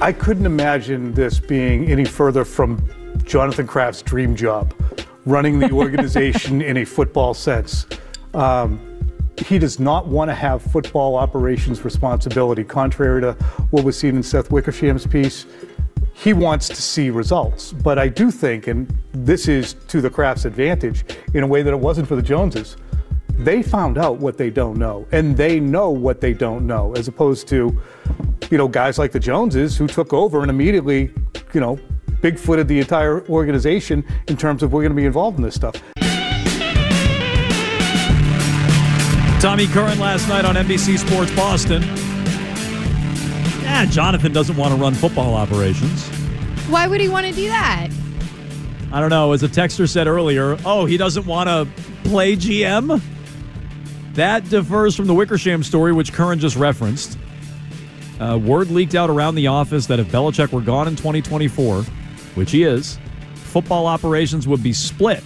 I couldn't imagine this being any further from Jonathan Kraft's dream job, running the organization in a football sense. Um, he does not want to have football operations responsibility, contrary to what was seen in Seth Wickersham's piece. He wants to see results. But I do think, and this is to the Kraft's advantage in a way that it wasn't for the Joneses, they found out what they don't know, and they know what they don't know, as opposed to, you know, guys like the Joneses who took over and immediately, you know, bigfooted the entire organization in terms of we're going to be involved in this stuff. Tommy Curran last night on NBC Sports Boston. Yeah, Jonathan doesn't want to run football operations. Why would he want to do that? I don't know. As a texter said earlier, oh, he doesn't want to play GM? That differs from the Wickersham story, which Curran just referenced. Uh, word leaked out around the office that if Belichick were gone in 2024, which he is, football operations would be split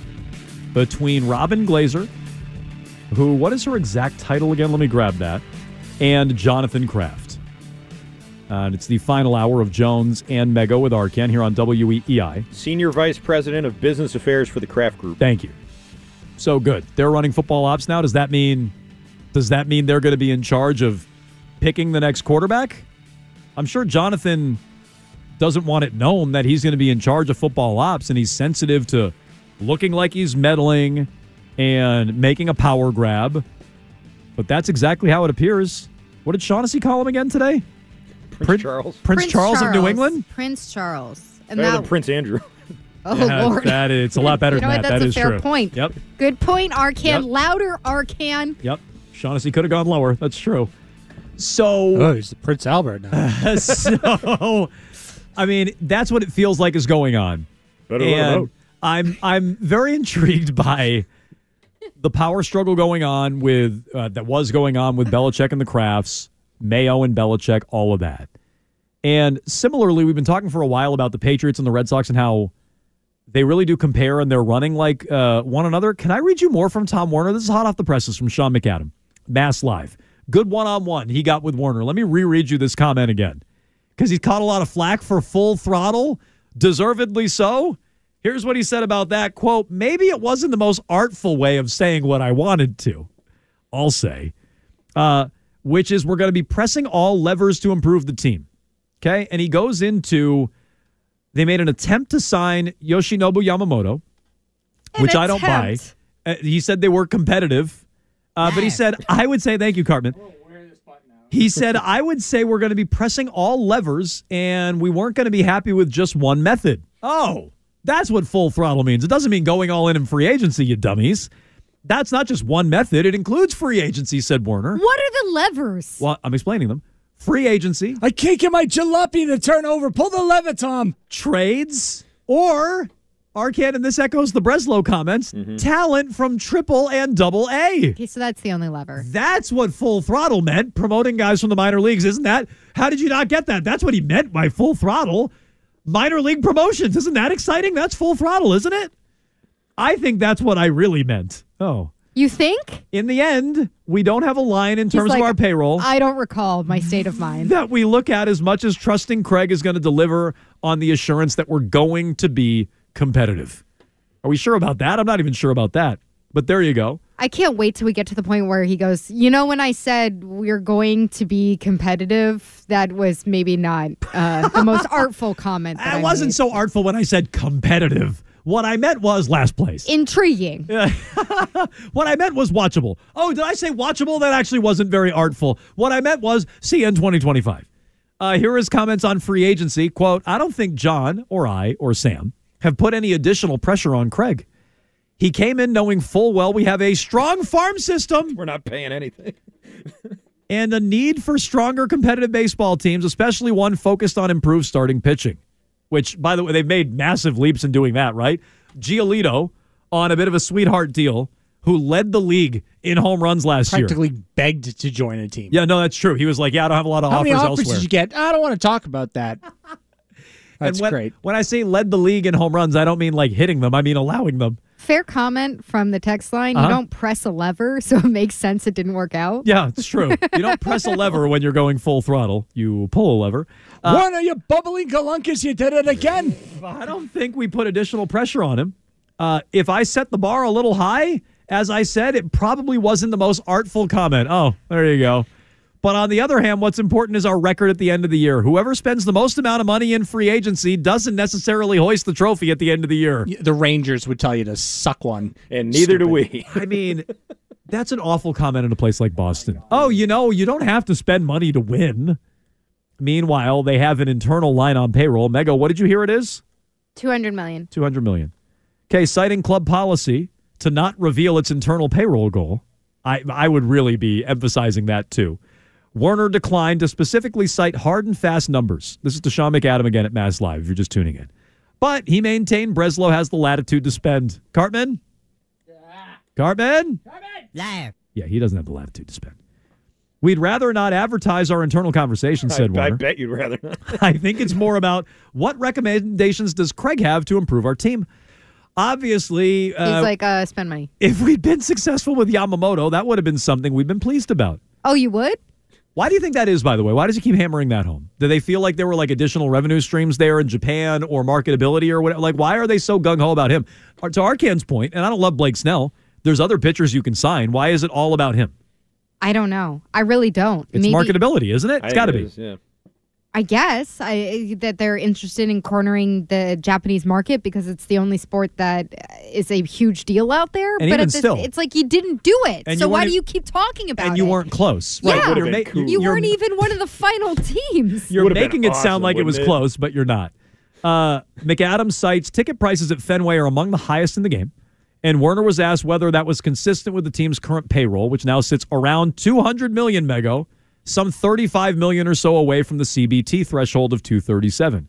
between Robyn Glaser, who, what is her exact title again? Let me grab that, and Jonathan Kraft. Uh, and it's the final hour of Jones and Mego with Arcand here on WEEI. Senior Vice President of Business Affairs for the Kraft Group. Thank you. So good. They're running football ops now. Does that mean does that mean they're going to be in charge of picking the next quarterback? I'm sure Jonathan doesn't want it known that he's going to be in charge of football ops and he's sensitive to looking like he's meddling and making a power grab. But that's exactly how it appears. What did Shaughnessy call him again today? Prince Prin- Charles. Prince, Charles, of New England? Prince Charles. And Better that, than Prince Andrew. oh, Yeah, Lord. That is, it's a lot better You know than what? that. That's That a is fair true. point. Yep. Good point, Arcand. Yep. Louder, Arcand. Yep. Shaughnessy could have gone lower. That's true. So Oh, he's Prince Albert now. so I mean, that's what it feels like is going on. Better let and. I'm I'm very intrigued by the power struggle going on with uh, that was going on with Belichick and the Krafts, Mayo and Belichick, all of that. And similarly, we've been talking for a while about the Patriots and the Red Sox and how they really do compare and they're running like uh, one another. Can I read you more from Tom Werner? This is hot off the presses from Sean McAdam, Mass Live. Good one on one he got with Werner. Let me reread you this comment again because he's caught a lot of flack for full throttle, deservedly so. Here's what he said about that quote Maybe it wasn't the most artful way of saying what I wanted to. I'll say, uh, which is we're going to be pressing all levers to improve the team. Okay. And he goes into they made an attempt to sign Yoshinobu Yamamoto, An which I don't buy. Uh, he said they were competitive, uh, but he said, I would say, thank you, Cartman. He said, I would say we're going to be pressing all levers and we weren't going to be happy with just one method. Oh, that's what full throttle means. It doesn't mean going all in in free agency, you dummies. That's not just one method, it includes free agency, said Werner. What are the levers? Well, I'm explaining them. Free agency, I can't get my jalopy to turn over. Pull the lever, Tom. trades, or Arcand, and this echoes the Breslow comments, mm-hmm. talent from triple and double A. Okay, so that's the only lever. That's what full throttle meant, promoting guys from the minor leagues, isn't that? How did you not get that? That's what he meant by full throttle. Minor league promotions. Isn't that exciting? That's full throttle, isn't it? I think that's what I really meant. Oh. You think? In the end, we don't have a line in He's terms like, of our payroll I don't recall my state of mind. that we look at as much as trusting Craig is going to deliver on the assurance that we're going to be competitive. Are we sure about that? I'm not even sure about that. But there you go. I can't wait till we get to the point where he goes, you know, when I said we're going to be competitive, that was maybe not uh, the most artful comment. That I, I wasn't made. so artful when I said competitive. What I meant was last place. intriguing. What I meant was watchable. Oh, did I say watchable? That actually wasn't very artful. What I meant was see you in 2025. Uh, here are his comments on free agency. Quote, I don't think John or I or Sam have put any additional pressure on Craig. He came in knowing full well we have a strong farm system We're not paying anything. and a need for stronger competitive baseball teams, especially one focused on improved starting pitching. Which, by the way, they've made massive leaps in doing that, right? Giolito on a bit of a sweetheart deal, who led the league in home runs last year. Practically begged to join a team. Yeah, no, that's true. He was like, "Yeah, I don't have a lot of How offers many offers elsewhere." did you get? I don't want to talk about that. That's when, great. When I say led the league in home runs, I don't mean like hitting them. I mean allowing them. Fair comment from the text line. Uh-huh. You don't press a lever, so it makes sense it didn't work out. Yeah, it's true. you don't press a lever when you're going full throttle. You pull a lever. Uh, One of you bubbling galunkus, you did it again. I don't think we put additional pressure on him. Uh, if I set the bar a little high, as I said, it probably wasn't the most artful comment. Oh, there you go. But on the other hand, what's important is our record at the end of the year. Whoever spends the most amount of money in free agency doesn't necessarily hoist the trophy at the end of the year. The Rangers would tell you to suck one. And neither do we. I mean, that's an awful comment in a place like Boston. Oh, you know, you don't have to spend money to win. Meanwhile, they have an internal line on payroll. Mego, what did you hear it is? 200 million. 200 million. Okay, citing club policy to not reveal its internal payroll goal. I, I would really be emphasizing that too. Werner declined to specifically cite hard and fast numbers. This is Deshaun McAdam again at Mass Live, if you're just tuning in. But he maintained Breslow has the latitude to spend. Cartman? Cartman? Cartman. Yeah, he doesn't have the latitude to spend. We'd rather not advertise our internal conversation, said I Warner. I bet you'd rather not. I think it's more about what recommendations does Craig have to improve our team. Obviously, He's uh, like, uh, spend money. if we'd been successful with Yamamoto, that would have been something we've been pleased about. Oh, you would? Why do you think that is, by the way? Why does he keep hammering that home? Do they feel like there were like additional revenue streams there in Japan or marketability or whatever? Like, why are they so gung ho about him? Uh, to Arcand's point, and I don't love Blake Snell, there's other pitchers you can sign. Why is it all about him? I don't know. I really don't. It's Maybe, marketability, isn't it? It's got to think be. it is, Yeah. I guess I, that they're interested in cornering the Japanese market because it's the only sport that is a huge deal out there. And but even at this, still- it's like you didn't do it. And so why do you keep talking about it? And you it? weren't close. Yeah. Right, Would've you're ma- cool. You you're- weren't even one of the final teams. You're Would've been making it sound like it was it? close, but you're not. Uh, McAdams cites ticket prices at Fenway are among the highest in the game. And Werner was asked whether that was consistent with the team's current payroll, which now sits around 200 million mego, some 35 million or so away from the CBT threshold of 237.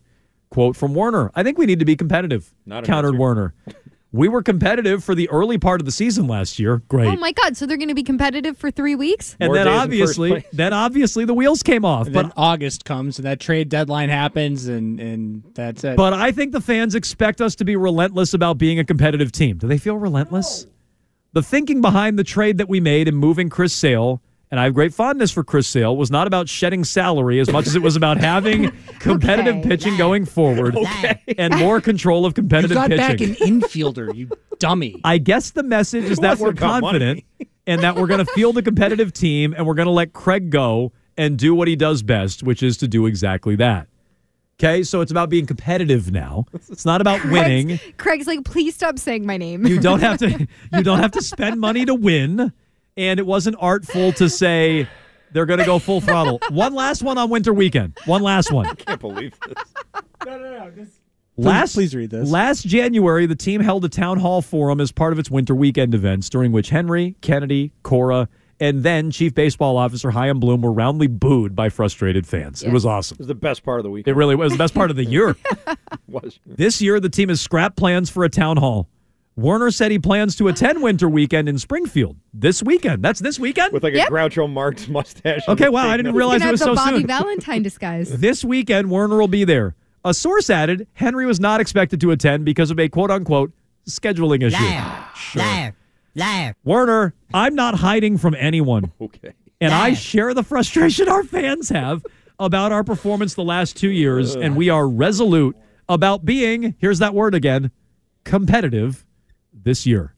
Quote from Werner: "I think we need to be competitive." Not countered answer. Werner. We were competitive for the early part of the season last year. Great. Oh my God! So they're going to be competitive for three weeks? and More then days in first obviously, then obviously the wheels came off. And But then August comes and that trade deadline happens, and, and that's it. But I think the fans expect us to be relentless about being a competitive team. Do they feel relentless? The thinking behind the trade that we made in moving Chris Sale, and I have great fondness for Chris Sale, was not about shedding salary as much as it was about having competitive Okay. pitching going forward and more control of competitive pitching. you competitive got back an infielder, you dummy. I guess the message is that we're confident and that we're going to field a competitive team and we're going to let Craig go and do what he does best, which is to do exactly that. Okay, so it's about being competitive now. It's not about winning. Craig's, Craig's like, please stop saying my name. You don't have to you don't have to spend money to win. And it wasn't artful to say they're going to go full throttle. One last one on winter weekend. One last one. I can't believe this. No, no, no. This- Last, please read this. Last January, the team held a town hall forum as part of its winter weekend events, during which Henry, Kennedy, Cora, and then Chief Baseball Officer Chaim Bloom were roundly booed by frustrated fans. It was awesome. It was the best part of the week. It really was the best part of the year. was. This year, the team has scrapped plans for a town hall. Warner said he plans to attend winter weekend in Springfield this weekend. That's this weekend? With like Yep. a Groucho Marx mustache. Okay, wow, I didn't realize Gonna it was have the so Bobby soon. Valentine disguise. This weekend, Werner will be there. A source added Henry was not expected to attend because of a quote unquote scheduling issue. Liar. Liar. Werner, I'm not hiding from anyone. Okay. And I share the frustration our fans have about our performance the last two years, and we are resolute about being, here's that word again, competitive this year.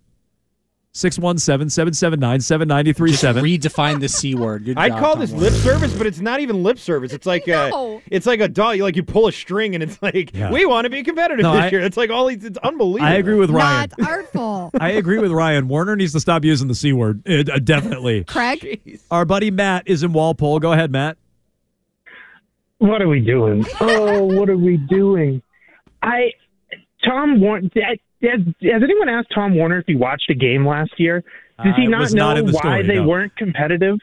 617 779 7937. Redefine the c word. Good I job, call Tom this Werner. lip service, but it's not even lip service. It's like No. uh, it's like a doll. You like you pull a string, and it's like Yeah. we want to be competitive No, this I- year. It's like all these. It's unbelievable. I agree with Ryan. Not artful. I agree with Ryan. Werner needs to stop using the C word. Uh, uh, definitely. Craig? Our buddy Matt is in Walpole. Go ahead, Matt. What are we doing? Oh, what are we doing? I, Tom Werner. Has, has anyone asked Tom Werner if he watched a game last year? Does he Uh, not know not the why story, they no. weren't competitive?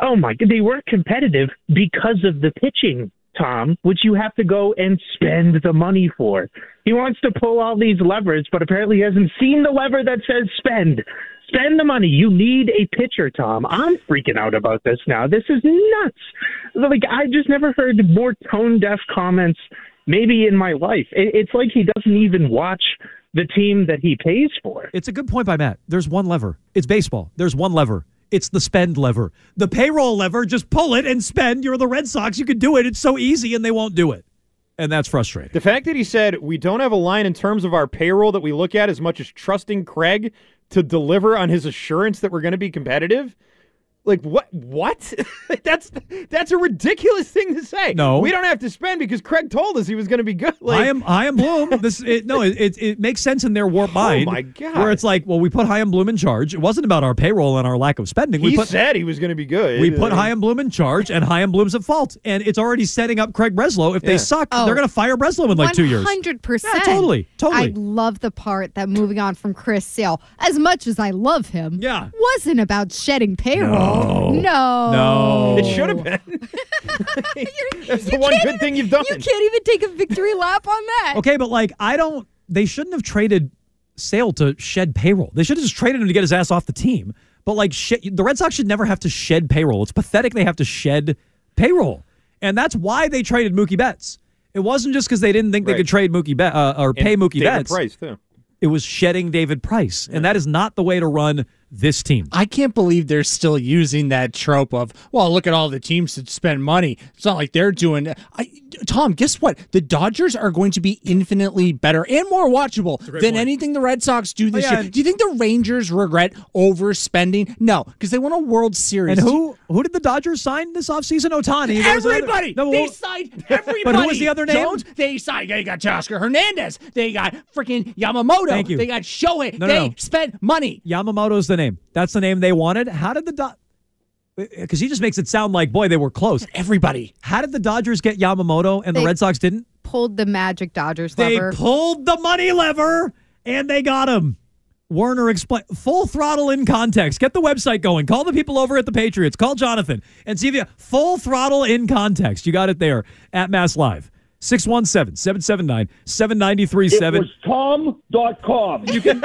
Oh my god, they weren't competitive because of the pitching, Tom, which you have to go and spend the money for. He wants to pull all these levers, but apparently he hasn't seen the lever that says spend. Spend the money. You need a pitcher, Tom. I'm freaking out about this now. This is nuts. Like I just never heard more tone deaf comments maybe in my life. It, it's like he doesn't even watch the team that he pays for. It's a good point by Matt. There's one lever. It's baseball. There's one lever. It's the spend lever. The payroll lever, just pull it and spend. You're the Red Sox. You can do it. It's so easy, and they won't do it. And that's frustrating. The fact that he said we don't have a line in terms of our payroll that we look at as much as trusting Craig to deliver on his assurance that we're going to be competitive. Like what? What? that's that's a ridiculous thing to say. No. we don't have to spend because Craig told us he was going to be good. Like, I am I am Bloom. This it, no, it, it it makes sense in their warp mind. Oh my God. Where it's like, well, we put Chaim Bloom in charge. It wasn't about our payroll and our lack of spending. he we put said he was going to be good. we put High Chaim Bloom in charge, and Chaim Bloom's at fault. And it's already setting up Craig Breslow. If Yeah. they suck, Oh. they're going to fire Breslow in like two years. 100%. Yeah, totally, totally. I love the part that moving on from Chris Sale, as much as I love him, Yeah. wasn't about shedding payroll. No. No. No. It should have been. That's the one good thing you've done. You can't even take a victory lap on that. Okay, but like I don't. They shouldn't have traded Sale to shed payroll. They should have just traded him to get his ass off the team. But like shit, the Red Sox should never have to shed payroll. It's pathetic they have to shed payroll, and that's why they traded Mookie Betts. It wasn't just because they didn't think they could trade Mookie Bet uh, or And pay Mookie David Betts. Price too. It was shedding David Price, and that is not the way to run this team. I can't believe they're still using that trope of, well, look at all the teams that spend money. It's not like they're doing. I, Tom, guess what? The Dodgers are going to be infinitely better and more watchable than point. anything the Red Sox do this Oh, yeah. year. Do you think the Rangers regret overspending? No, because they won a World Series. And who who did the Dodgers sign this offseason? Oh, Ohtani. There was another- Everybody. No, they well, signed everybody. What was the other name? Jones. They signed. They got Teoscar Hernandez. They got freaking Yamamoto. Thank you. They got Shohei. No, no, they no. spent money. Yamamoto's the name. That's the name they wanted. How did the Do- Uh, because he just makes it sound like boy they were close. Everybody. How did the Dodgers get Yamamoto and the Red Sox didn't? Pulled the Magic Dodgers They lever. pulled the money lever and they got him. Werner explain full throttle in context. Get the website going. Call the people over at the Patriots. Call Jonathan and see if you full throttle in context. You got it there at Mass Live. 617-779-7937. Tom.com. You can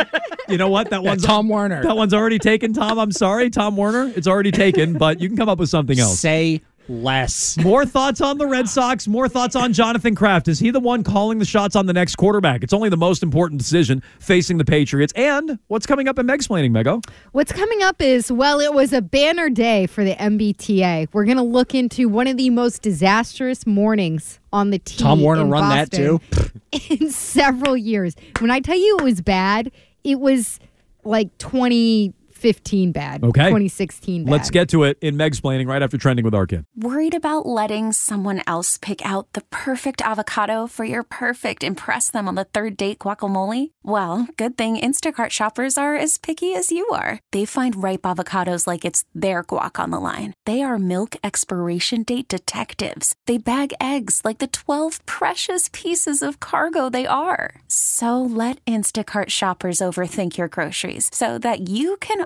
You know what? That one's Tom Werner. That one's already taken, Tom. I'm sorry, Tom Werner. It's already taken, but you can come up with something else. Say less. More thoughts on the Red Sox, more thoughts on Jonathan Kraft. Is he the one calling the shots on the next quarterback? It's only the most important decision facing the Patriots. And what's coming up in Megsplaining, Mego? What's coming up is, well, it was a banner day for the MBTA. We're going to look into one of the most disastrous mornings on the team. Tom Werner in run that too. in several years. When I tell you it was bad, it was like 2015 bad. Okay. 2016 bad. Let's get to it in Megsplaining right after trending with Arcand. Worried about letting someone else pick out the perfect avocado for your perfect impress them on the third date guacamole? Well, good thing Instacart shoppers are as picky as you are. They find ripe avocados like it's their guac on the line. They are milk expiration date detectives. They bag eggs like the 12 precious pieces of cargo they are. So let Instacart shoppers overthink your groceries so that you can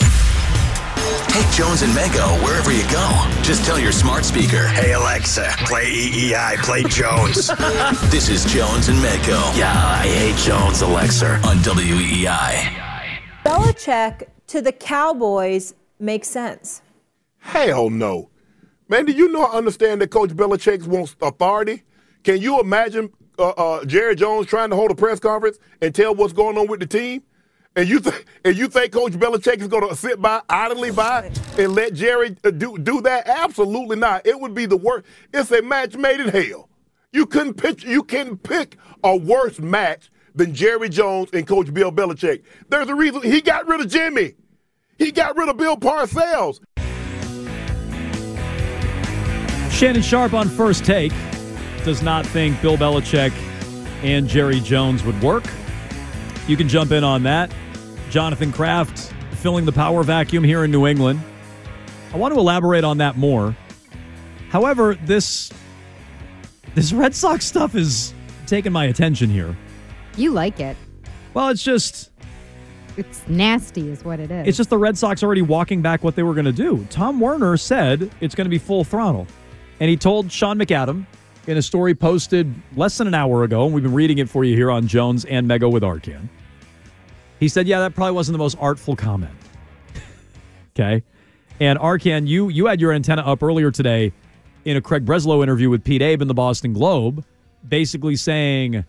Take Jones and Mego wherever you go. Just tell your smart speaker, Hey Alexa, play EEI, play Jones. this is Jones and Mego. yeah, I hate Jones, Alexa. On E WEI. Belichick to the Cowboys makes sense. Hell no. Man, do you know I understand that Coach Belichick wants authority? Can you imagine uh, uh, Jerry Jones trying to hold a press conference and tell what's going on with the team? And you th- and you think Coach Belichick is going to sit by idly by and let Jerry uh, do do that? Absolutely not. It would be the worst. It's a match made in hell. You couldn't pick you can pick a worse match than Jerry Jones and Coach Bill Belichick. There's a reason he got rid of Jimmy. He got rid of Bill Parcells. Shannon Sharpe on first take does not think Bill Belichick and Jerry Jones would work. You can jump in on that. Jonathan Kraft filling the power vacuum here in New England. I want to elaborate on that more. However, this this Red Sox stuff is taking my attention here. You like it. Well, it's just It's nasty, is what it is. it's just the Red Sox already walking back what they were going to do. Tom Werner said it's going to be full throttle. And he told Sean McAdam in a story posted less than an hour ago, and we've been reading it for you here on Jones and Mego with Arcand. He said, Yeah, that probably wasn't the most artful comment. okay. And Arcand, you you had your antenna up earlier today in a Craig Breslow interview with Pete Abe in the Boston Globe, basically saying,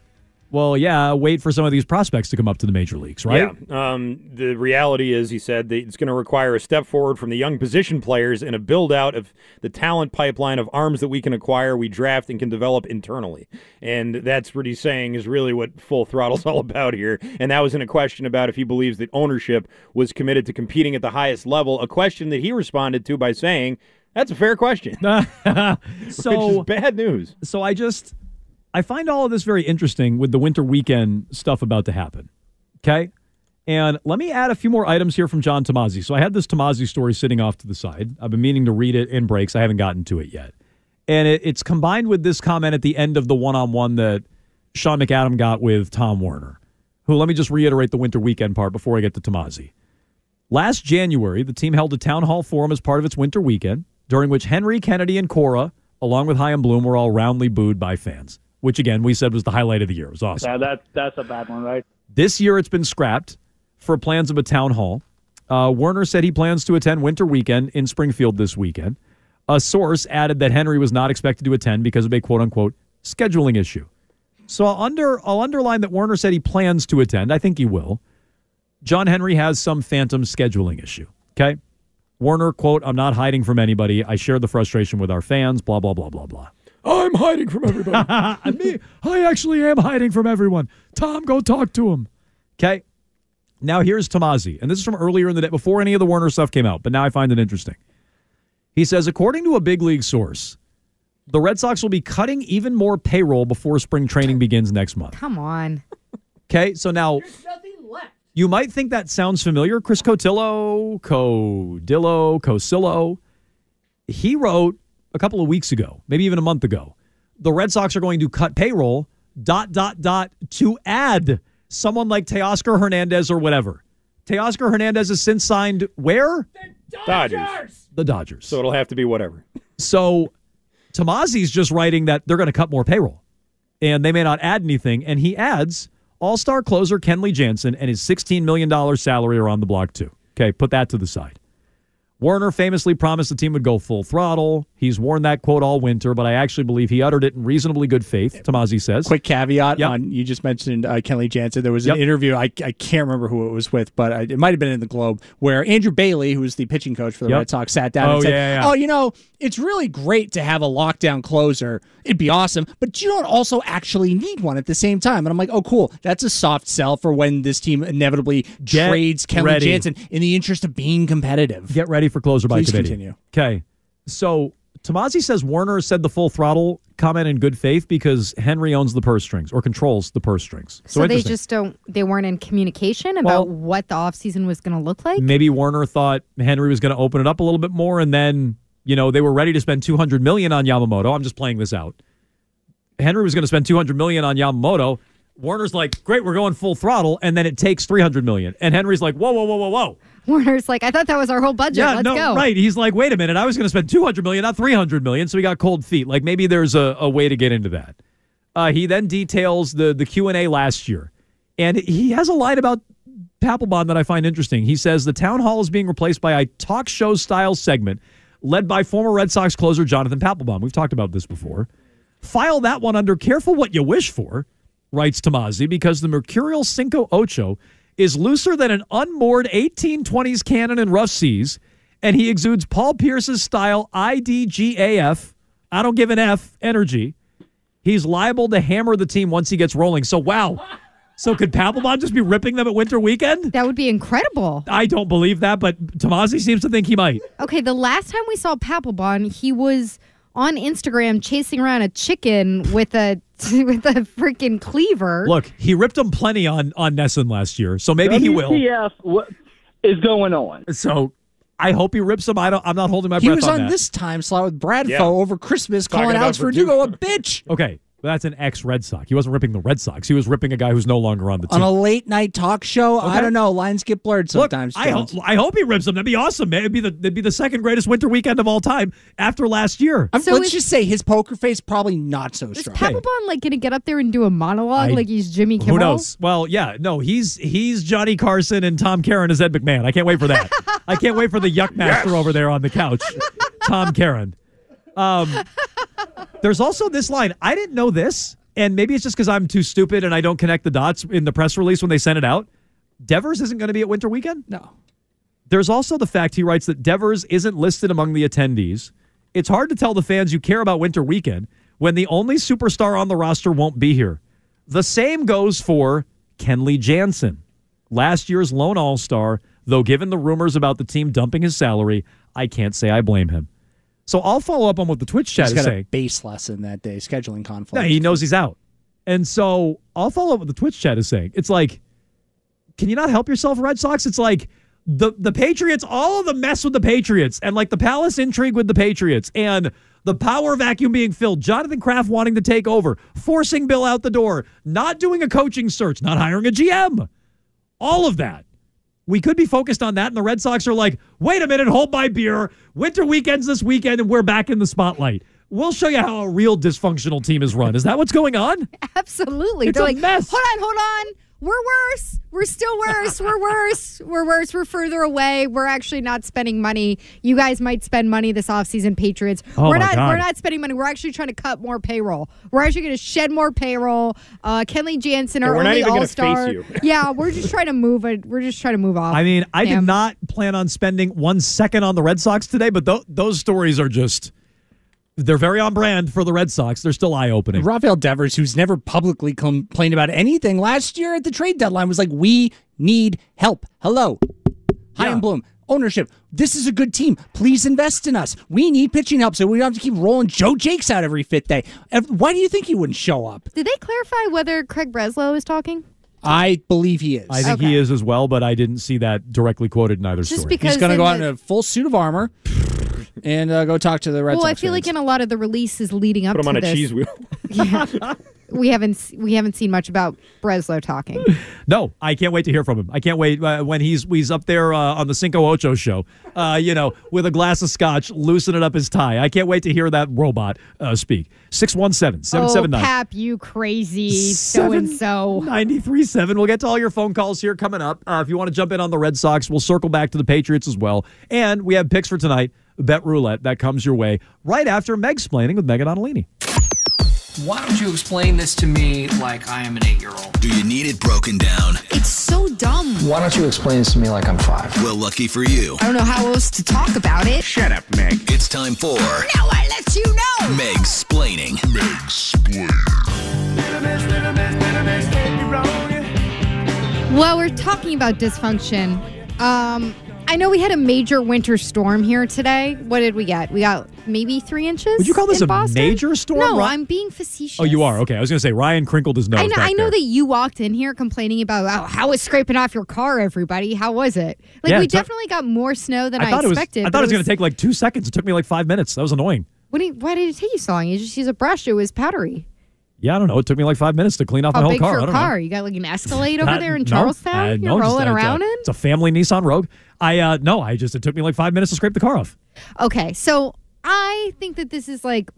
Well, yeah, wait for some of these prospects to come up to the major leagues, right? Yeah. Um, the reality is, he said that it's going to require a step forward from the young position players and a build out of the talent pipeline of arms that we can acquire, we draft, and can develop internally. And that's what he's saying is really what full throttle's all about here. And that was in a question about if he believes that ownership was committed to competing at the highest level, a question that he responded to by saying, that's a fair question. so Which is bad news. So I just I find all of this very interesting with the winter weekend stuff about to happen. Okay? And let me add a few more items here from John Tomase. So I had this Tomase story sitting off to the side. I've been meaning to read it in breaks. I haven't gotten to it yet. And it, it's combined with this comment at the end of the one on one that Sean McAdam got with Tom Werner, who, let me just reiterate the winter weekend part before I get to Tomase. Last January, the team held a town hall forum as part of its winter weekend, during which Henry, Kennedy, and Cora, along with Chaim Bloom, were all roundly booed by fans, which again we said was the highlight of the year. It was awesome. Yeah, that that's a bad one, right? This year it's been scrapped for plans of a town hall. Uh, Werner said he plans to attend winter weekend in Springfield this weekend. A source added that Henry was not expected to attend because of a quote unquote scheduling issue. So I'll under I'll underline that Werner said he plans to attend. I think he will. John Henry has some phantom scheduling issue. Okay. Werner, quote, I'm not hiding from anybody. I share the frustration with our fans, blah, blah, blah, blah, blah. I'm hiding from everybody. and Me, I actually am hiding from everyone. Tom, go talk to him. Okay. Now here's Tomase, and this is from earlier in the day, before any of the Werner stuff came out, but now I find it interesting. He says, according to a big league source, the Red Sox will be cutting even more payroll before spring training begins next month. Come on. Okay, so now you might think that sounds familiar. Chris Cotillo, Codillo, Cosillo. He wrote a couple of weeks ago, maybe even a month ago, the Red Sox are going to cut payroll, dot, dot, dot, to add someone like Teoscar Hernandez or whatever. Teoscar Hernandez has since signed where? Dodgers. The Dodgers. So it'll have to be whatever. So Tomase's just writing that they're going to cut more payroll and they may not add anything. And he adds all star closer Kenley Jansen and his $16 million salary are on the block, too. Okay, put that to the side. Werner famously promised the team would go full throttle. He's worn that quote all winter, but I actually believe he uttered it in reasonably good faith, Tomase says. Quick caveat on you just mentioned uh, Kenley Jansen. There was an Yep. interview, I, I can't remember who it was with, but I, it might have been in the Globe, where Andrew Bailey, who was the pitching coach for the Yep. Red Sox, sat down Oh, and said, yeah, yeah. Oh, you know, it's really great to have a lockdown closer. It'd be awesome, but you don't also actually need one at the same time. And I'm like, oh, cool. That's a soft sell for when this team inevitably Get trades Kenley ready. Jansen in the interest of being competitive. Get ready for closer by Please committee. continue. Okay. So Tomase says Werner said the full throttle comment in good faith because Henry owns the purse strings or controls the purse strings. So, So, they just don't. They weren't in communication about Well- what the offseason was going to look like. maybe Werner thought Henry was going to open it up a little bit more, and then you know they were ready to spend 200 million on Yamamoto. I'm just playing this out. Henry was going to spend 200 million on Yamamoto. Werner's like, great, we're going full throttle, and then it takes 300 million, and Henry's like, whoa, whoa, whoa, whoa, whoa. Werner's like, I thought that was our whole budget. Yeah, Let's no, go. right. He's like, wait a minute, I was going to spend 200 million, not 300 million, so he got cold feet. Like maybe there's a, a way to get into that. Uh, he then details the the Q and A last year, and he has a line about Papelbon that I find interesting. He says the town hall is being replaced by a talk show style segment led by former Red Sox closer Jonathan Papelbon. We've talked about this before. File that one under careful what you wish for, writes Tomase, because the Mercurial Cinco Ocho is looser than an unmoored 1820s cannon in rough seas, and he exudes Paul Pierce's style IDGAF, I don't give an F, energy. He's liable to hammer the team once he gets rolling. So, wow. So, could Papelbon just be ripping them at winter weekend? That would be incredible. I don't believe that, but Tomase seems to think he might. Okay, the last time we saw Papelbon, he was on Instagram chasing around a chicken with a with a freaking cleaver. Look, he ripped them plenty on on NESN last year, so maybe he will. WTF, what is going on? So I hope he rips them. I don't. I'm not holding my He breath He was on on that. this time slot with Bradfo Yeah. over Christmas, Talking calling about Alex Verdugo a bitch Okay, but that's an ex Red Sox. He wasn't ripping the Red Sox. He was ripping a guy who's no longer on the team. on a late night talk show. Okay. I don't know. Lines get blurred sometimes. Look, I, ho- I hope he rips them. That'd be awesome. Man. It'd be the it'd be the second greatest winter weekend of all time after last year. I'm- let's just say his poker face probably not so Is strong. Papelbon like going to get up there and do a monologue I- like he's Jimmy Kimmel? Who knows? Well, yeah, no, he's he's Johnny Carson and Tom Caron is Ed McMahon. I can't wait for that. I can't wait for the yuck master over there on the couch, Tom Caron. Um, there's also this line. I didn't know this, and maybe it's just because I'm too stupid and I don't connect the dots in the press release when they sent it out. Devers isn't going to be at Winter Weekend. No. There's also the fact he writes that Devers isn't listed among the attendees. It's hard to tell the fans you care about Winter Weekend when the only superstar on the roster won't be here. The same goes for Kenley Jansen, last year's lone All Star. Though, given the rumors about the team dumping his salary, I can't say I blame him. So I'll follow up on what the Twitch chat He's is got a saying. base lesson that day, scheduling conflict. Yeah, he knows he's out. And so I'll follow up what the Twitch chat is saying. It's like, can you not help yourself, Red Sox? It's like the the Patriots, all of the mess with the Patriots, and like the Palace intrigue with the Patriots, and the power vacuum being filled, Jonathan Kraft wanting to take over, forcing Bill out the door, not doing a coaching search, not hiring a GM. All of that. We could be focused on that, and the Red Sox are like, wait a minute, hold my beer. Winter weekends this weekend, and we're back in the spotlight. We'll show you how a real dysfunctional team is run. Is that what's going on? Absolutely. It's They're a like, mess. hold on, hold on. We're worse. We're still worse. We're worse. We're worse. We're further away. We're actually not spending money. You guys might spend money this offseason, Patriots. Oh, we're my not God. we're not spending money. We're actually trying to cut more payroll. We're actually gonna shed more payroll. Uh Kenley Jansen, Yeah, our we're only all star. yeah, we're just trying to move it. We're just trying to move off. I mean, I did not plan on spending one second on the Red Sox today, but th- those stories are just. They're very on brand for the Red Sox. They're still eye opening. Rafael Devers, who's never publicly complained about anything, last year at the trade deadline was like, "We need help." Hello, Chaim Bloom, ownership. This is a good team. Please invest in us. We need pitching help, so we don't have to keep rolling Joe Jacques out every fifth day. Why do you think he wouldn't show up? Did they clarify whether Craig Breslow is talking? I believe he is. I think he is as well, but I didn't see that directly quoted in either Just story. because He's going to in go out the- in a full suit of armor and uh, go talk to the Red well, Sox. Well, I feel like in a lot of the releases leading up Put him to on a this, cheese wheel. yeah, we haven't we haven't seen much about Breslow talking. No, I can't wait to hear from him. I can't wait uh, when he's he's up there uh, on the Cinco Ocho show, uh, you know, with a glass of scotch, loosening up his tie. I can't wait to hear that robot uh, speak. 617 oh, 779 Pap, you crazy so and so. 93.7. We'll get to all your phone calls here coming up. Uh, if you want to jump in on the Red Sox, we'll circle back to the Patriots as well. And we have picks for tonight, Bet Roulette, that comes your way right after Megsplaining with Meghan Ottolini. Why don't you explain this to me like I am an eight year old? Do you need it broken down? It's so dumb. Why don't you explain this to me like I'm five? Well, lucky for you. I don't know how else to talk about it. Shut up, Meg. It's time for Now I let you know. Meg's splaining. Meg's Well, we're talking about dysfunction. Um, I I know we had a major winter storm here today. What did we get? We got maybe three inches. Would you call this a Boston? major storm, No, Ry- I'm being facetious. Oh, you are okay. I was going to say Ryan crinkled his nose. I know, I know that you walked in here complaining about oh, how was scraping off your car, everybody. How was it? Like Yeah, we it took- definitely got more snow than I, thought it was. expected. I thought it was going to take like two seconds. It took me like five minutes. That was annoying. What do you, why did it take you so long? You just use a brush. It was powdery. Yeah, I don't know. It took me like five minutes to clean off my whole car. I your car? know. You got like an Escalade over there in no, Charlestown? uh, You're no, rolling a- around it's a, in? It's a family Nissan Rogue. I uh no, I just it took me like five minutes to scrape the car off. Okay, so I think that this is like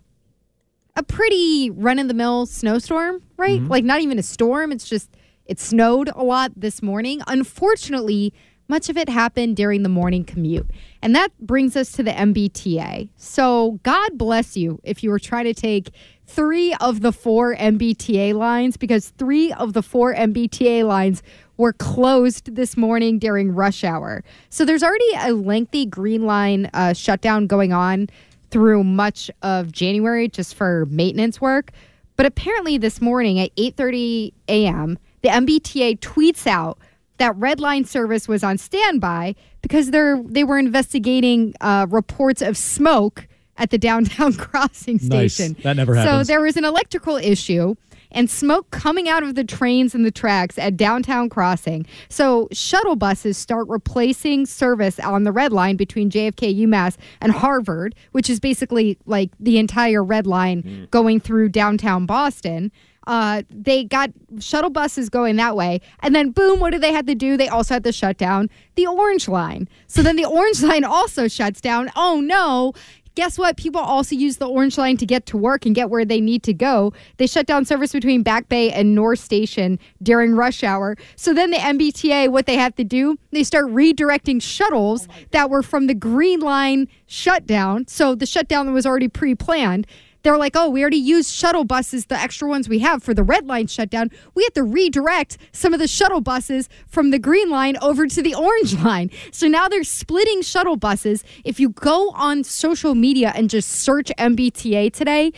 a pretty run of the mill snowstorm, right? Mm-hmm. Like not even a storm. It's just it snowed a lot this morning. Unfortunately, much of it happened during the morning commute. And that brings us to the MBTA. So God bless you if you were trying to take three of the four MBTA lines because three of the four MBTA lines were closed this morning during rush hour. So there's already a lengthy Green Line uh, shutdown going on through much of January just for maintenance work. But apparently this morning at 8:30 a.m., the MBTA tweets out that Red Line service was on standby because they're they were investigating uh, reports of smoke at the downtown crossing Nice. station. That never So there was an electrical issue and smoke coming out of the trains and the tracks at downtown crossing. So shuttle buses start replacing service on the red line between JFK, UMass, and Harvard, which is basically like the entire red line going through downtown Boston. Uh, they got shuttle buses going that way, and then boom, what do they have to do? They also had to shut down the orange line. So then the orange line also shuts down. Oh no! Guess what? People also use the orange line to get to work and get where they need to go. They shut down service between Back Bay and North Station during rush hour. So then the MBTA, what they have to do, they start redirecting shuttles oh that were from the Green Line shutdown. So the shutdown that was already pre-planned they're like, oh, we already used shuttle buses, the extra ones we have for the red line shutdown. We have to redirect some of the shuttle buses from the green line over to the orange line. So now they're splitting shuttle buses. If you go on social media and just search MBTA today,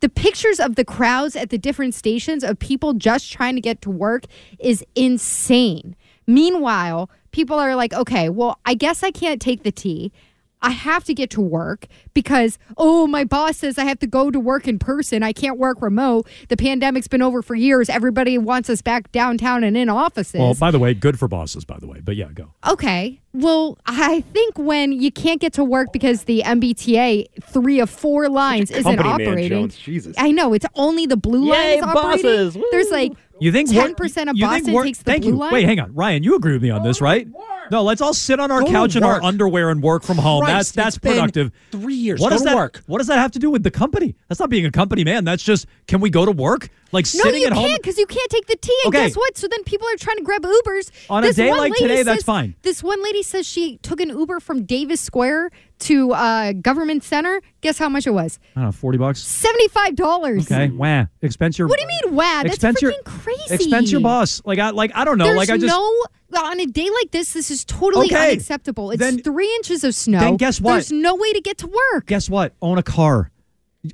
the pictures of the crowds at the different stations of people just trying to get to work is insane. Meanwhile, people are like, okay, well, I guess I can't take the T. I have to get to work because, oh, my boss says I have to go to work in person. I can't work remote. The pandemic's been over for years. Everybody wants us back downtown and in offices. Well, by the way, good for bosses, by the way. But yeah, go. Okay. Well, I think when you can't get to work because the MBTA three of four lines isn't company man, operating. Jones. Jesus. I know it's only the blue line Yay, is operating. bosses. There's like You think ten percent of you think Boston work- takes the Thank blue you. line. Wait, hang on, Ryan. You agree with me on this, right? No, let's all sit on our Go couch in our underwear and work from home. that's Christ, that's it's been productive. three years. What Go does to that work. What does that have to do with the company? That's not being a company man. That's just can we go to work? Like No, sitting you at home. can't because you can't take the T. And Okay. guess what? So then people are trying to grab Ubers. On a day like today, that's fine. This one lady says she took an Uber from Davis Square to uh, Government Center. Guess how much it was? I don't know, forty bucks. Seventy-five dollars. Okay, wah. Expense your. What do you mean, wow? That's expense your, freaking crazy. Expense your boss. Like I like I don't know. There's like I just no on a day like this. This is totally Okay. unacceptable. It's Then- three inches of snow. then guess what? There's no way to get to work. guess what? Own a car.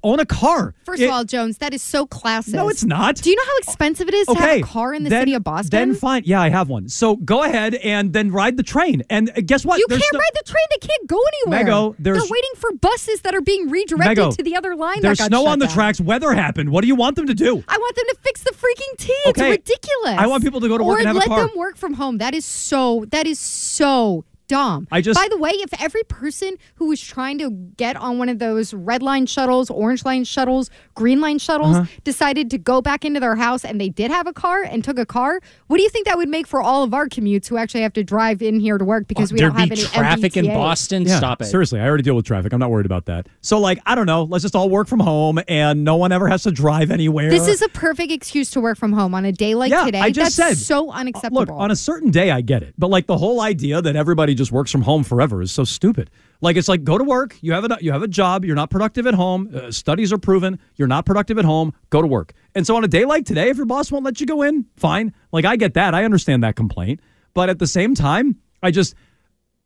Own a car. First It- of all, Jones, that is so classist. No, it's not. Do you know how expensive it is to have a car in the then- city of Boston? Then fine. Yeah, I have one. So go ahead and then ride the train. And uh, guess what? You There's can't no- ride the train. They can't go anywhere. Mego, They're waiting for buses that are being redirected Mego, to the other line. There's that got snow on the down. tracks. Weather happened. What do you want them to do? I want them to fix the freaking T. It's ridiculous. I want people to go to work or and have a car. let them work from home. That is so. That is so dumb. I just- By the way, if every person who was trying to get on one of those red line shuttles, orange line shuttles, green line shuttles Uh-huh. decided to go back into their house and they did have a car and took a car, what do you think that would make for all of our commutes who actually have to drive in here to work because we don't have be any traffic in Boston. Yeah, Stop it. Seriously, I already deal with traffic. I'm not worried about that. So, like, I don't know. Let's just all work from home and no one ever has to drive anywhere. This is a perfect excuse to work from home on a day like yeah, today. I just That's said so uh, unacceptable. Look, on a certain day, I get it, but like the whole idea that everybody just works from home forever is so stupid. Like it's like go to work, you have a you have a job, you're not productive at home. Uh, studies are proven you're not productive at home. Go to work. And so on a day like today, if your boss won't let you go in, fine. Like I get that, I understand that complaint, but at the same time, I just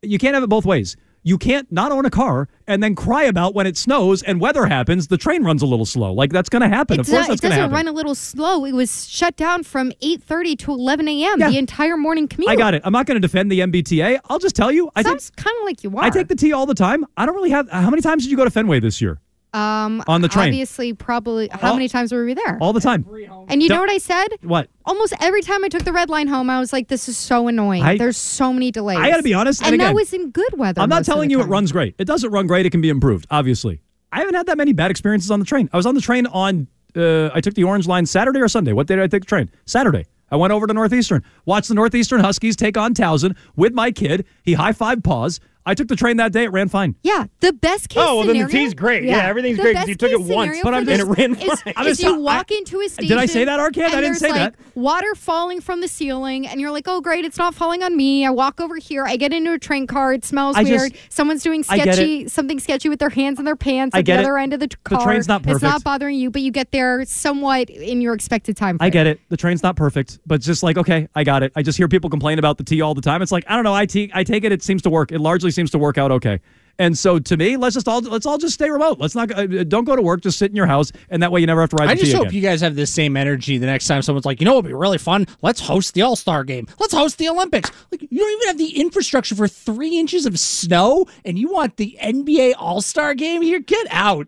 you can't have it both ways. You can't not own a car and then cry about when it snows and weather happens, the train runs a little slow. Like that's going to happen. It, of course, that's it going to doesn't run a little slow. It was shut down from 8:30 to 11 a.m. the entire morning commute. I got it. I'm not going to defend the MBTA. I'll just tell you, I take Sounds kind of like you are. I take the T all the time. I don't really have. How many times did you go to Fenway this year? Um on the train. Obviously, probably. How All- many times were we there? All the time. and you know Don't- what I said? What? Almost every time I took the red line home, I was like, "This is so annoying. I- There's so many delays." I got to be honest. and, And, that was in good weather. I'm not telling the you it runs great. It doesn't run great. It can be improved, obviously. I haven't had that many bad experiences on the train. I was on the train on, uh, I took the Orange Line Saturday or Sunday. What day did I take the train? Saturday. I went over to Northeastern, watched the Northeastern Huskies take on Towson with my kid. He high five paws. I took the train that day. It ran fine. Yeah, the best case. Oh, well, then the scenario, T's great. Yeah, everything's the great 'cause best you took it once, but I'm just- and it ran is, fine. I'm is you walk I- into a station. Did. I say that, Arcand? I didn't say like that. Water falling from the ceiling, and you're like, "Oh, great, it's not falling on me." I walk over here. I get into a train car. It smells I just- weird. Someone's doing sketchy, something sketchy with their hands in their pants I at get the it. other end of the t- The train's not perfect. It's not bothering you, but you get there somewhat in your expected time. I get it. The train's not perfect, but just like, okay, I got it. I just hear people complain about the T all the time. It's like, I don't know. I, t- I take it. It seems to work. It largely seems to work out okay. And so to me, let's just all let's all just stay remote. Let's not uh, don't go to work. Just sit in your house, and that way you never have to ride I the just hope again. you guys have this same energy the next time someone's like, you know, it'd be really fun. Let's host the All Star game. Let's host the Olympics. Like, you don't even have the infrastructure for three inches of snow, and you want the NBA All Star game here? Get out.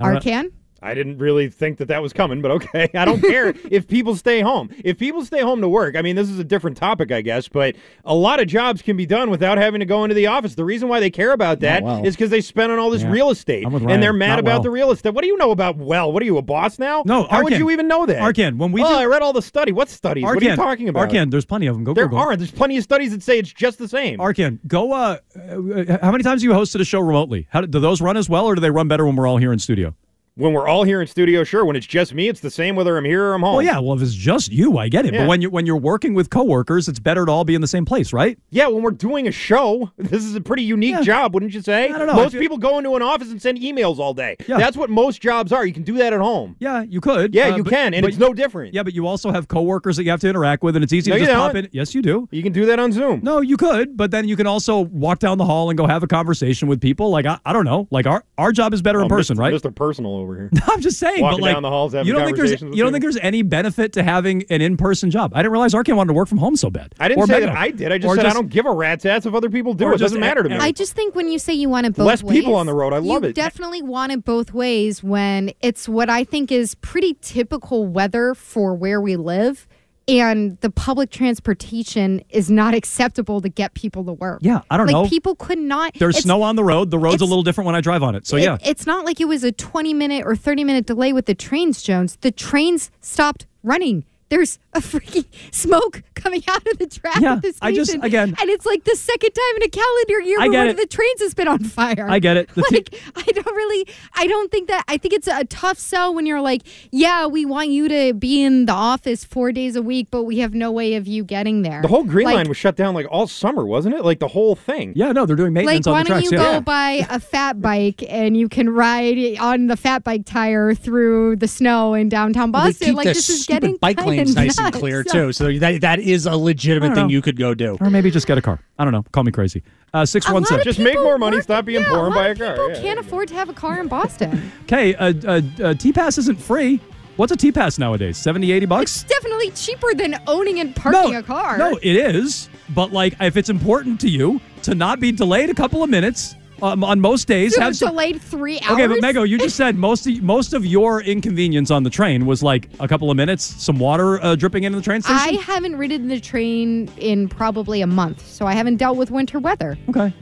Arcand. I didn't really think that that was coming, but okay. I don't care if people stay home. If people stay home to work, I mean, this is a different topic, I guess, but a lot of jobs can be done without having to go into the office. The reason why they care about that is well. because they spend on all this Yeah. real estate and they're mad Not about well. the real estate. What do you know about well? What are you, a boss now? No, How would you even know that? Arcand, when we Oh, do- I read all the study. What studies? what are you talking about? Arcand, there's plenty of them. Go there Google. aren't. There's plenty of studies that say it's just the same. Arcand, go. Uh, uh, how many times have you hosted a show remotely? How do, do those run as well, or do they run better when we're all here in studio? When we're all here in studio, sure. When it's just me, it's the same whether I'm here or I'm home. Well, yeah. Well, if it's just you, I get it. Yeah. But when you're when you're working with coworkers, it's better to all be in the same place, right? Yeah, when we're doing a show, this is a pretty unique job, wouldn't you say? I don't know. Most feel- people go into an office and send emails all day. Yeah. That's what most jobs are. You can do that at home. Yeah, you could. Yeah, Uh, you but- can, and but- it's no different. Yeah, but you also have coworkers that you have to interact with, and it's easy No, to just pop in. Yes, you do. You can do that on Zoom. No, you could, but then you can also walk down the hall and go have a conversation with people. Like I, I don't know. Like our our job is better in Oh, person, Mr. right? Mr. Personal over here. I'm just saying. Walking but like, down the halls, having you don't think there's you don't people. think there's any benefit to having an in-person job? I didn't realize Arcand wanted to work from home so bad. I didn't Or say Mego. that I did. I just Or said I don't give a rat's ass if other people do. It doesn't just- matter to me. I just think when you say you want it both Less ways, people on the road. I love you it. definitely want it both ways when it's what I think is pretty typical weather for where we live. And the public transportation is not acceptable to get people to work. Yeah, I don't like, know. People could not. There's snow on the road. The road's a little different when I drive on it. So it- yeah. It's not like it was a 20 minute or 30 minute delay with the trains, Jones. The trains stopped running. There's a freaking smoke coming out of the track Yeah, at the station. I just- again- and it's like the second time in a calendar year where one it. of the trains has been on fire. I get it. The like I don't really, I don't think that. I think it's a tough sell when you're like, yeah, we want you to be in the office four days a week, but we have no way of you getting there. the whole Green Like- Line was shut down like all summer, wasn't it? Like the whole thing. Yeah, no, they're doing maintenance why on the tracks. Why don't you yeah. go buy a fat bike and you can ride on the fat bike tire through the snow in downtown Boston? keep Like this is getting bike kinda lanes nice and nuts. clear too. So that that is a legitimate thing know. you could go do. Or maybe just get a car. I don't know. Call me crazy. Uh, six one seven. Just make more money, stop being Yeah, poor, a and buy a car. people Yeah. can't afford to have a car in Boston. Okay, uh, uh, uh, T Pass isn't free. What's a T Pass nowadays? 70, 80 bucks? it's definitely cheaper than owning and parking no, a car. No, it is. But like, if it's important to you to not be delayed a couple of minutes um, on most days, So have some. delayed three hours. Okay, but Mego, you just said most of, most of your inconvenience on the train was like a couple of minutes, some water uh, dripping into the train station. I haven't ridden the train in probably a month, so I haven't dealt with winter weather. okay.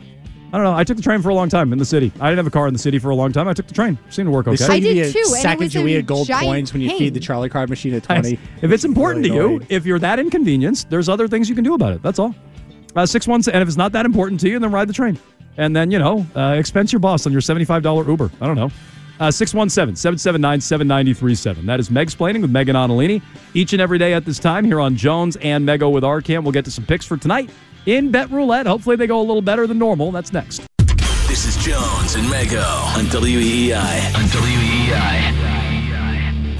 I don't know. I took the train for a long time in the city. I didn't have a car in the city for a long time. I took the train. Seemed to work okay. sell I you did the too, and it was Sacagawea a gold giant coins when you pain. feed the Charlie card machine at 20. If it's important Really to you, if you're that inconvenienced, there's other things you can do about it. That's all. Uh, six one, and if it's not that important to you, then ride the train, and then you know, uh, expense your boss on your seventy-five dollar Uber. I don't know. Uh, 617-779-7937. That is Megsplaining with Meghan Ottolini. Each and every day at this time here on Jones and Mego with Arcand. We'll get to some picks for tonight in Bet Roulette. Hopefully they go a little better than normal. That's next. This is Jones and Mego on WEEI. On E WEEI.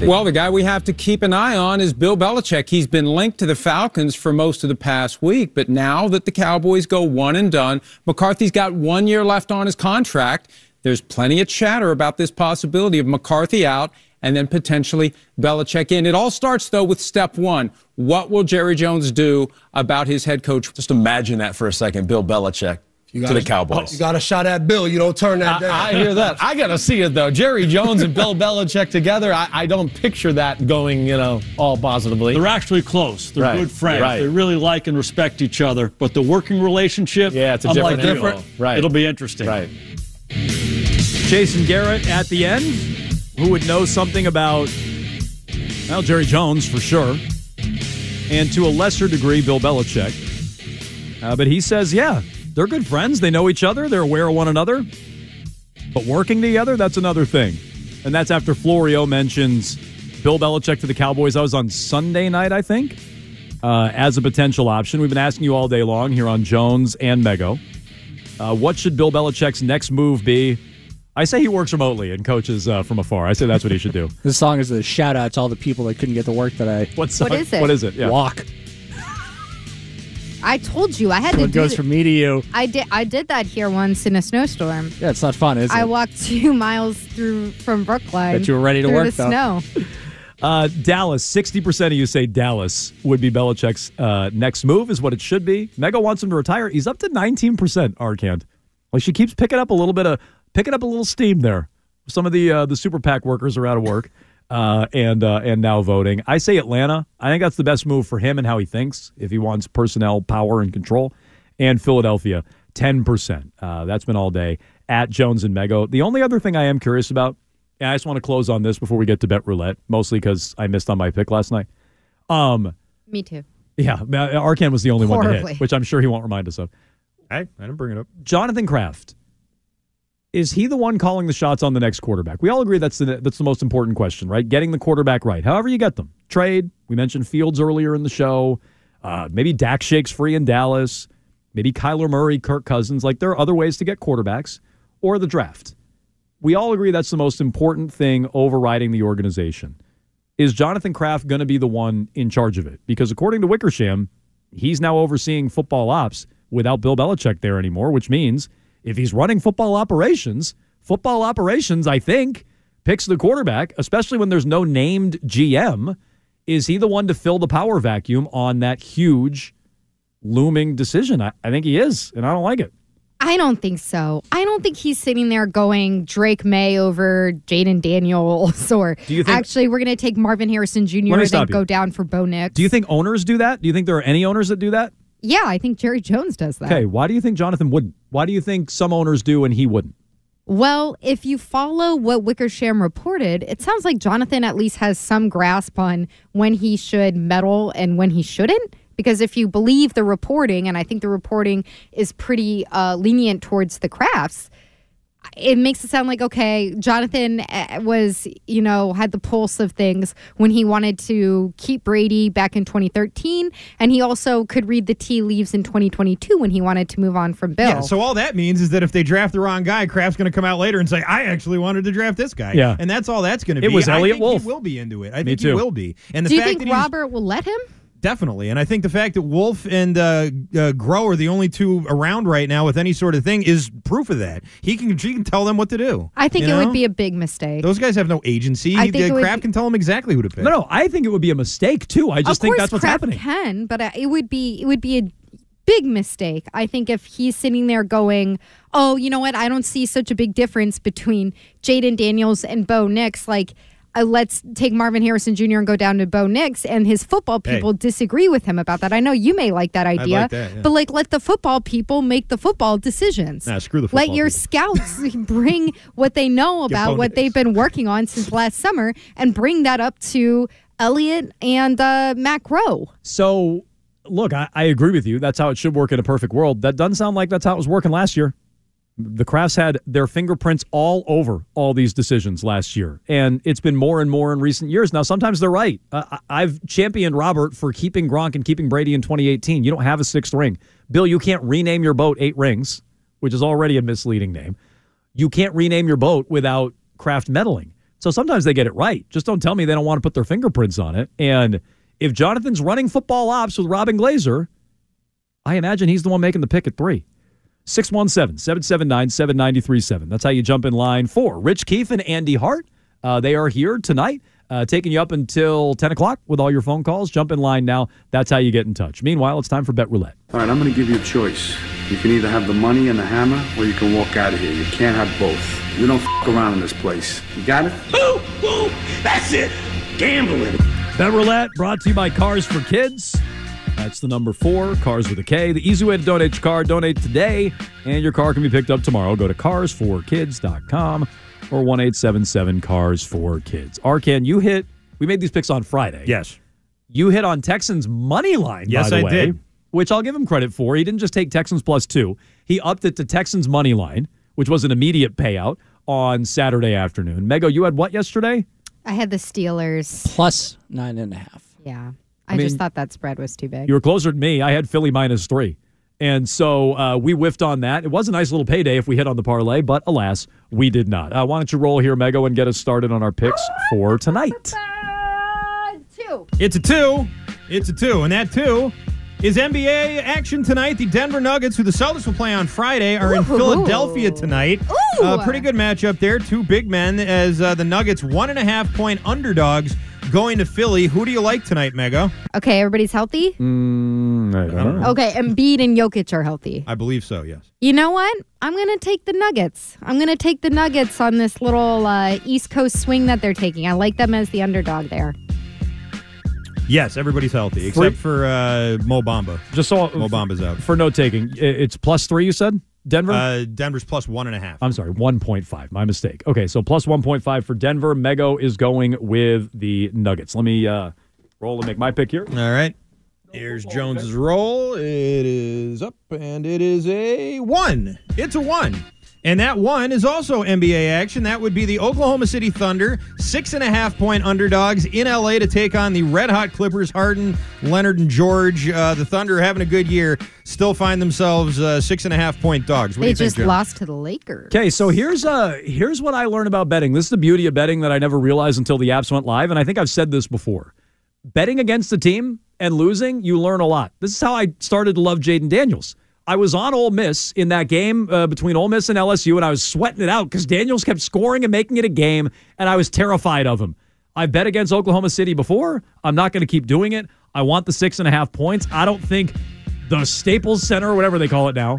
Well, the guy we have to keep an eye on is Bill Belichick. He's been linked to the Falcons for most of the past week, but now that the Cowboys go one and done, McCarthy's got one year left on his contract. There's plenty of chatter about this possibility of McCarthy out and then potentially Belichick in. It all starts, though, with step one. What will Jerry Jones do about his head coach? Just imagine that for a second, Bill Belichick You to got the a- Cowboys. You got a shot at Bill. You don't turn that down. I, I hear that. I got to see it, though. Jerry Jones and Bill Belichick together, I, I don't picture that going, you know, all positively. They're actually close. They're Right, good friends. right. They really like and respect each other. But the working relationship, Yeah, it's a unlike different duo. Right. It'll be interesting. Right. Jason Garrett at the end, who would know something about, well, Jerry Jones for sure, and to a lesser degree, Bill Belichick. Uh, but he says, yeah, they're good friends. They know each other. They're aware of one another. But working together, that's another thing. And that's after Florio mentions Bill Belichick to the Cowboys. I was on Sunday night, I think, uh, as a potential option. We've been asking you all day long here on Jones and Mego. Uh, what should Bill Belichick's next move be? I say he works remotely and coaches uh, from afar. I say that's what he should do. This song is a shout out to all the people that couldn't get to work today. What's What is it? What is it? Yeah. Walk. I told you I had to What do goes it. from me to you. I did. I did that here once in a snowstorm. Yeah, it's not fun, is it? I walked two miles through from Brookline. Bet you were ready to work, the though. snow. Uh, Dallas, 60% of you say Dallas would be Belichick's uh, next move, is what it should be. Mego wants him to retire. He's up to 19%, Arcand. Like she keeps picking up a little bit of, picking up a little steam there. Some of the uh, the super PAC workers are out of work uh, and uh, and now voting. I say Atlanta. I think that's the best move for him and how he thinks if he wants personnel power and control. And Philadelphia, 10%. Uh, that's been all day at Jones and Mego. The only other thing I am curious about, and I just want to close on this before we get to bet roulette, mostly because I missed on my pick last night. Um, Me too. yeah, Arcand was the only one to hit, which I'm sure he won't remind us of. I, I didn't bring it up. Jonathan Kraft. Is he the one calling the shots on the next quarterback? We all agree that's the that's the most important question, right? Getting the quarterback right. However you get them. Trade. We mentioned Fields earlier in the show. Uh, maybe Dak shakes free in Dallas. Maybe Kyler Murray, Kirk Cousins. Like there are other ways to get quarterbacks or the draft. We all agree that's the most important thing overriding the organization. Is Jonathan Kraft going to be the one in charge of it? Because according to Wickersham, he's now overseeing football ops without Bill Belichick there anymore, which means if he's running football operations, football operations, I think, picks the quarterback, especially when there's no named GM. Is he the one to fill the power vacuum on that huge looming decision? I, I think he is, and I don't like it. I don't think so. I don't think he's sitting there going Drake Maye over Jayden Daniels or think- actually we're going to take Marvin Harrison Jr. And then go down for Bo Nix. Do you think owners do that? Do you think there are any owners that do that? Yeah, I think Jerry Jones does that. Okay, why do you think Jonathan wouldn't? Why do you think some owners do and he wouldn't? Well, if you follow what Wickersham reported, it sounds like Jonathan at least has some grasp on when he should meddle and when he shouldn't. Because if you believe the reporting, and I think the reporting is pretty uh, lenient towards the Krafts, it makes it sound like okay, Jonathan uh, was, you know, had the pulse of things when he wanted to keep Brady back in 2013, and he also could read the tea leaves in 2022 when he wanted to move on from Bill. Yeah, so all that means is that if they draft the wrong guy, Kraft's going to come out later and say, "I actually wanted to draft this guy." Yeah. and that's all that's going to be. It be. was I Elliot think Wolf. He will be into it. I Me think too. he will be. And the Do you fact think that Robert will let him? Definitely, and I think the fact that Wolf and uh, uh, Groh are the only two around right now with any sort of thing is proof of that. He can he can tell them what to do. I think you it know? would be a big mistake. Those guys have no agency. I think Uh, it Kraft be- can tell them exactly who to pick. No, no, I think it would be a mistake too. I just of think that's what's Kraft happening. Can, but uh, it would be it would be a big mistake. I think if he's sitting there going, "Oh, you know what? I don't see such a big difference between Jayden Daniels and Bo Nix." Like, uh, let's take Marvin Harrison Jr. and go down to Bo Nix, and his football Hey. people disagree with him about that. I know you may like that I'd idea, like that, yeah. but like, let the football people make the football decisions. Nah, screw the Let your people. scouts bring what they know about what Nix. they've been working on since last summer and bring that up to Elliot and uh, Matt Groh. So, look, I, I agree with you. That's how it should work in a perfect world. That doesn't sound like that's how it was working last year. The Krafts had their fingerprints all over all these decisions last year, and it's been more and more in recent years. Now, sometimes they're right. Uh, I've championed Robert for keeping Gronk and keeping Brady in 2018. You don't have a sixth ring. Bill, you can't rename your boat Eight Rings, which is already a misleading name. You can't rename your boat without Kraft meddling. So sometimes they get it right. Just don't tell me they don't want to put their fingerprints on it. And if Jonathan's running football ops with Robyn Glaser, I imagine he's the one making the pick at three. 617 779 7937. That's how you jump in line for Rich Keefe and Andy Hart. Uh, they are here tonight, uh, taking you up until 10 o'clock with all your phone calls. Jump in line now. That's how you get in touch. Meanwhile, it's time for Bet Roulette. All right, I'm going to give you a choice. You can either have the money and the hammer, or you can walk out of here. You can't have both. You don't f- around in this place. You got it? Boo! Boo! That's it! Gambling. Bet Roulette brought to you by Cars for Kids. That's the number four, Cars with a K. The easy way to donate your car, donate today, and your car can be picked up tomorrow. Go to carsforkids.com or 1 877 Cars for Kids. Arcand, you hit, we made these picks on Friday. Yes. You hit on Texans money line, Yes, by the I way, did. which I'll give him credit for. He didn't just take Texans plus two, he upped it to Texans money line, which was an immediate payout on Saturday afternoon. Mego, you had what yesterday? I had the Steelers. Plus nine and a half. Yeah. I, I just thought that spread was too big. You were closer than me. I had Philly minus three. And so uh, we whiffed on that. It was a nice little payday if we hit on the parlay, but alas, we did not. Uh, why don't you roll here, Mego, and get us started on our picks for tonight? Two. It's a two. It's a two. And that two is NBA action tonight. The Denver Nuggets, who the Celtics will play on Friday, are in Ooh. Philadelphia tonight. Ooh. Uh, pretty good matchup there. Two big men as uh, the Nuggets, one and a half point underdogs, going to Philly. Who do you like tonight, Mego? Okay, everybody's healthy? Mm, I don't know. Okay, Embiid and Jokic are healthy. I believe so, yes. You know what? I'm going to take the Nuggets. I'm going to take the Nuggets on this little uh, East Coast swing that they're taking. I like them as the underdog there. Yes, everybody's healthy except for uh, Mo Bamba. Just so Mo Bamba's out. for note taking, it's plus three, you said? Denver? Uh, Denver's plus one and a half. I'm sorry, 1.5. My mistake. Okay, so plus 1.5 for Denver. Mego is going with the Nuggets. Let me uh, roll and make my pick here. All right. Here's Jones's roll. It is up and it is a one. It's a one. And that one is also NBA action. That would be the Oklahoma City Thunder, six and a half point underdogs in LA to take on the red hot Clippers. Harden, Leonard, and George. Uh, the Thunder having a good year. Still find themselves uh, six and a half point dogs. What do they you just Jones? lost to the Lakers. Okay, so here's uh here's what I learned about betting. This is the beauty of betting that I never realized until the apps went live, and I think I've said this before. Betting against the team and losing, you learn a lot. This is how I started to love Jayden Daniels. I was on Ole Miss in that game uh, between Ole Miss and LSU, and I was sweating it out because Daniels kept scoring and making it a game, and I was terrified of him. I bet against Oklahoma City before. I'm not going to keep doing it. I want the six and a half points. I don't think the Staples Center, or whatever they call it now,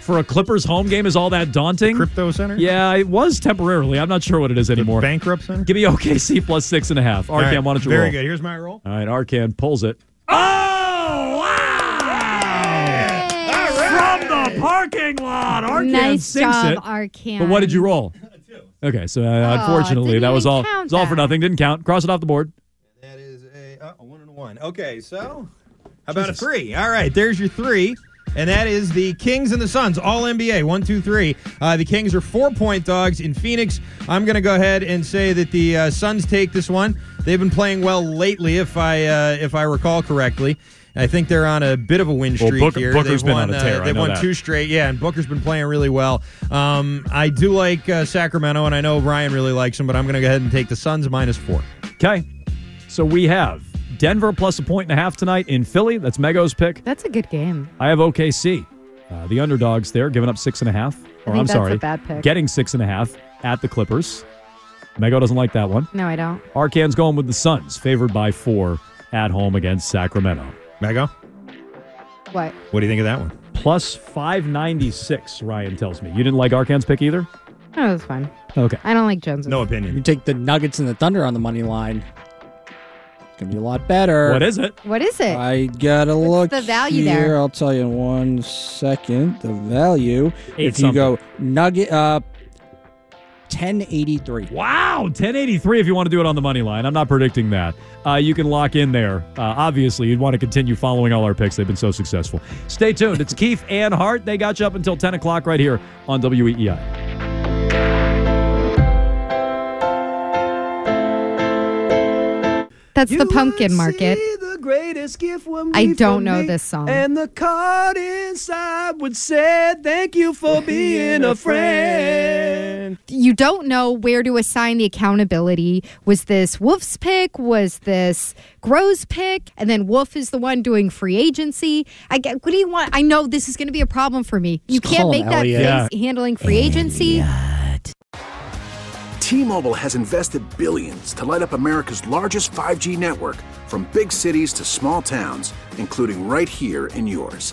for a Clippers home game is all that daunting. Crypto Center? Yeah, it was temporarily. I'm not sure what it is anymore. Bankrupt Center? Give me OKC plus six and a half. Arcand, right, why don't you Very roll? good. Here's my roll. All right, Arcand pulls it. Oh, parking lot. Arcand nice sinks job, it. Arcand. But what did you roll? Okay, so uh, Oh, unfortunately, that was all. count It was all for nothing. Didn't count. Cross it off the board. That is a, uh, a one and a one. Okay, so how about a three? All right, there's your three. And that is the Kings and the Suns, all NBA, one, two, three. Uh, the Kings are four point dogs in Phoenix. I'm going to go ahead and say that the uh, Suns take this one. They've been playing well lately, if I uh, if I recall correctly. I think they're on a bit of a win Well, streak Booker- here. Booker's they've been won, on a tear, Uh, they've know won that. two straight, yeah, and Booker's been playing really well. Um, I do like uh, Sacramento, and I know Brian really likes them, but I'm going to go ahead and take the Suns minus four. Okay, so we have Denver plus a point and a half tonight in Philly. That's Mego's pick. That's a good game. I have OKC. Uh, the underdogs there, giving up six and a half. Or think I'm sorry, a bad pick. getting six and a half at the Clippers. Mego doesn't like that one. No, I don't. Arcand's going with the Suns, favored by four at home against Sacramento. Mego, What? what do you think of that one? Plus 596, Ryan tells me. You didn't like Arcand's pick either? Oh, that's fine. Okay. I don't like Jones. No opinion. You take the Nuggets and the Thunder on the money line. It's gonna be a lot better. What is it? What is it? I gotta look the value here. there? I'll tell you in one second. The value. Eight if you go Nugget, uh, ten eighty three. Wow, 1083 if you want to do it on the money line. I'm not predicting that. Uh, you can lock in there. Uh, obviously, you'd want to continue following all our picks. They've been so successful. Stay tuned. It's Keefe and Hart. They got you up until 10 o'clock right here on WEEI. That's the pumpkin market. the greatest gift when I don't know this song. And the card inside would say, Thank you for being a friend. You don't know where to assign the accountability. Was this Wolf's pick? Was this Groh's pick? And then Wolf is the one doing free agency. I get. What do you want? I know this is going to be a problem for me. You Just can't make that Elliot. face handling free agency. T-Mobile has invested billions to light up America's largest 5G network from big cities to small towns, including right here in yours.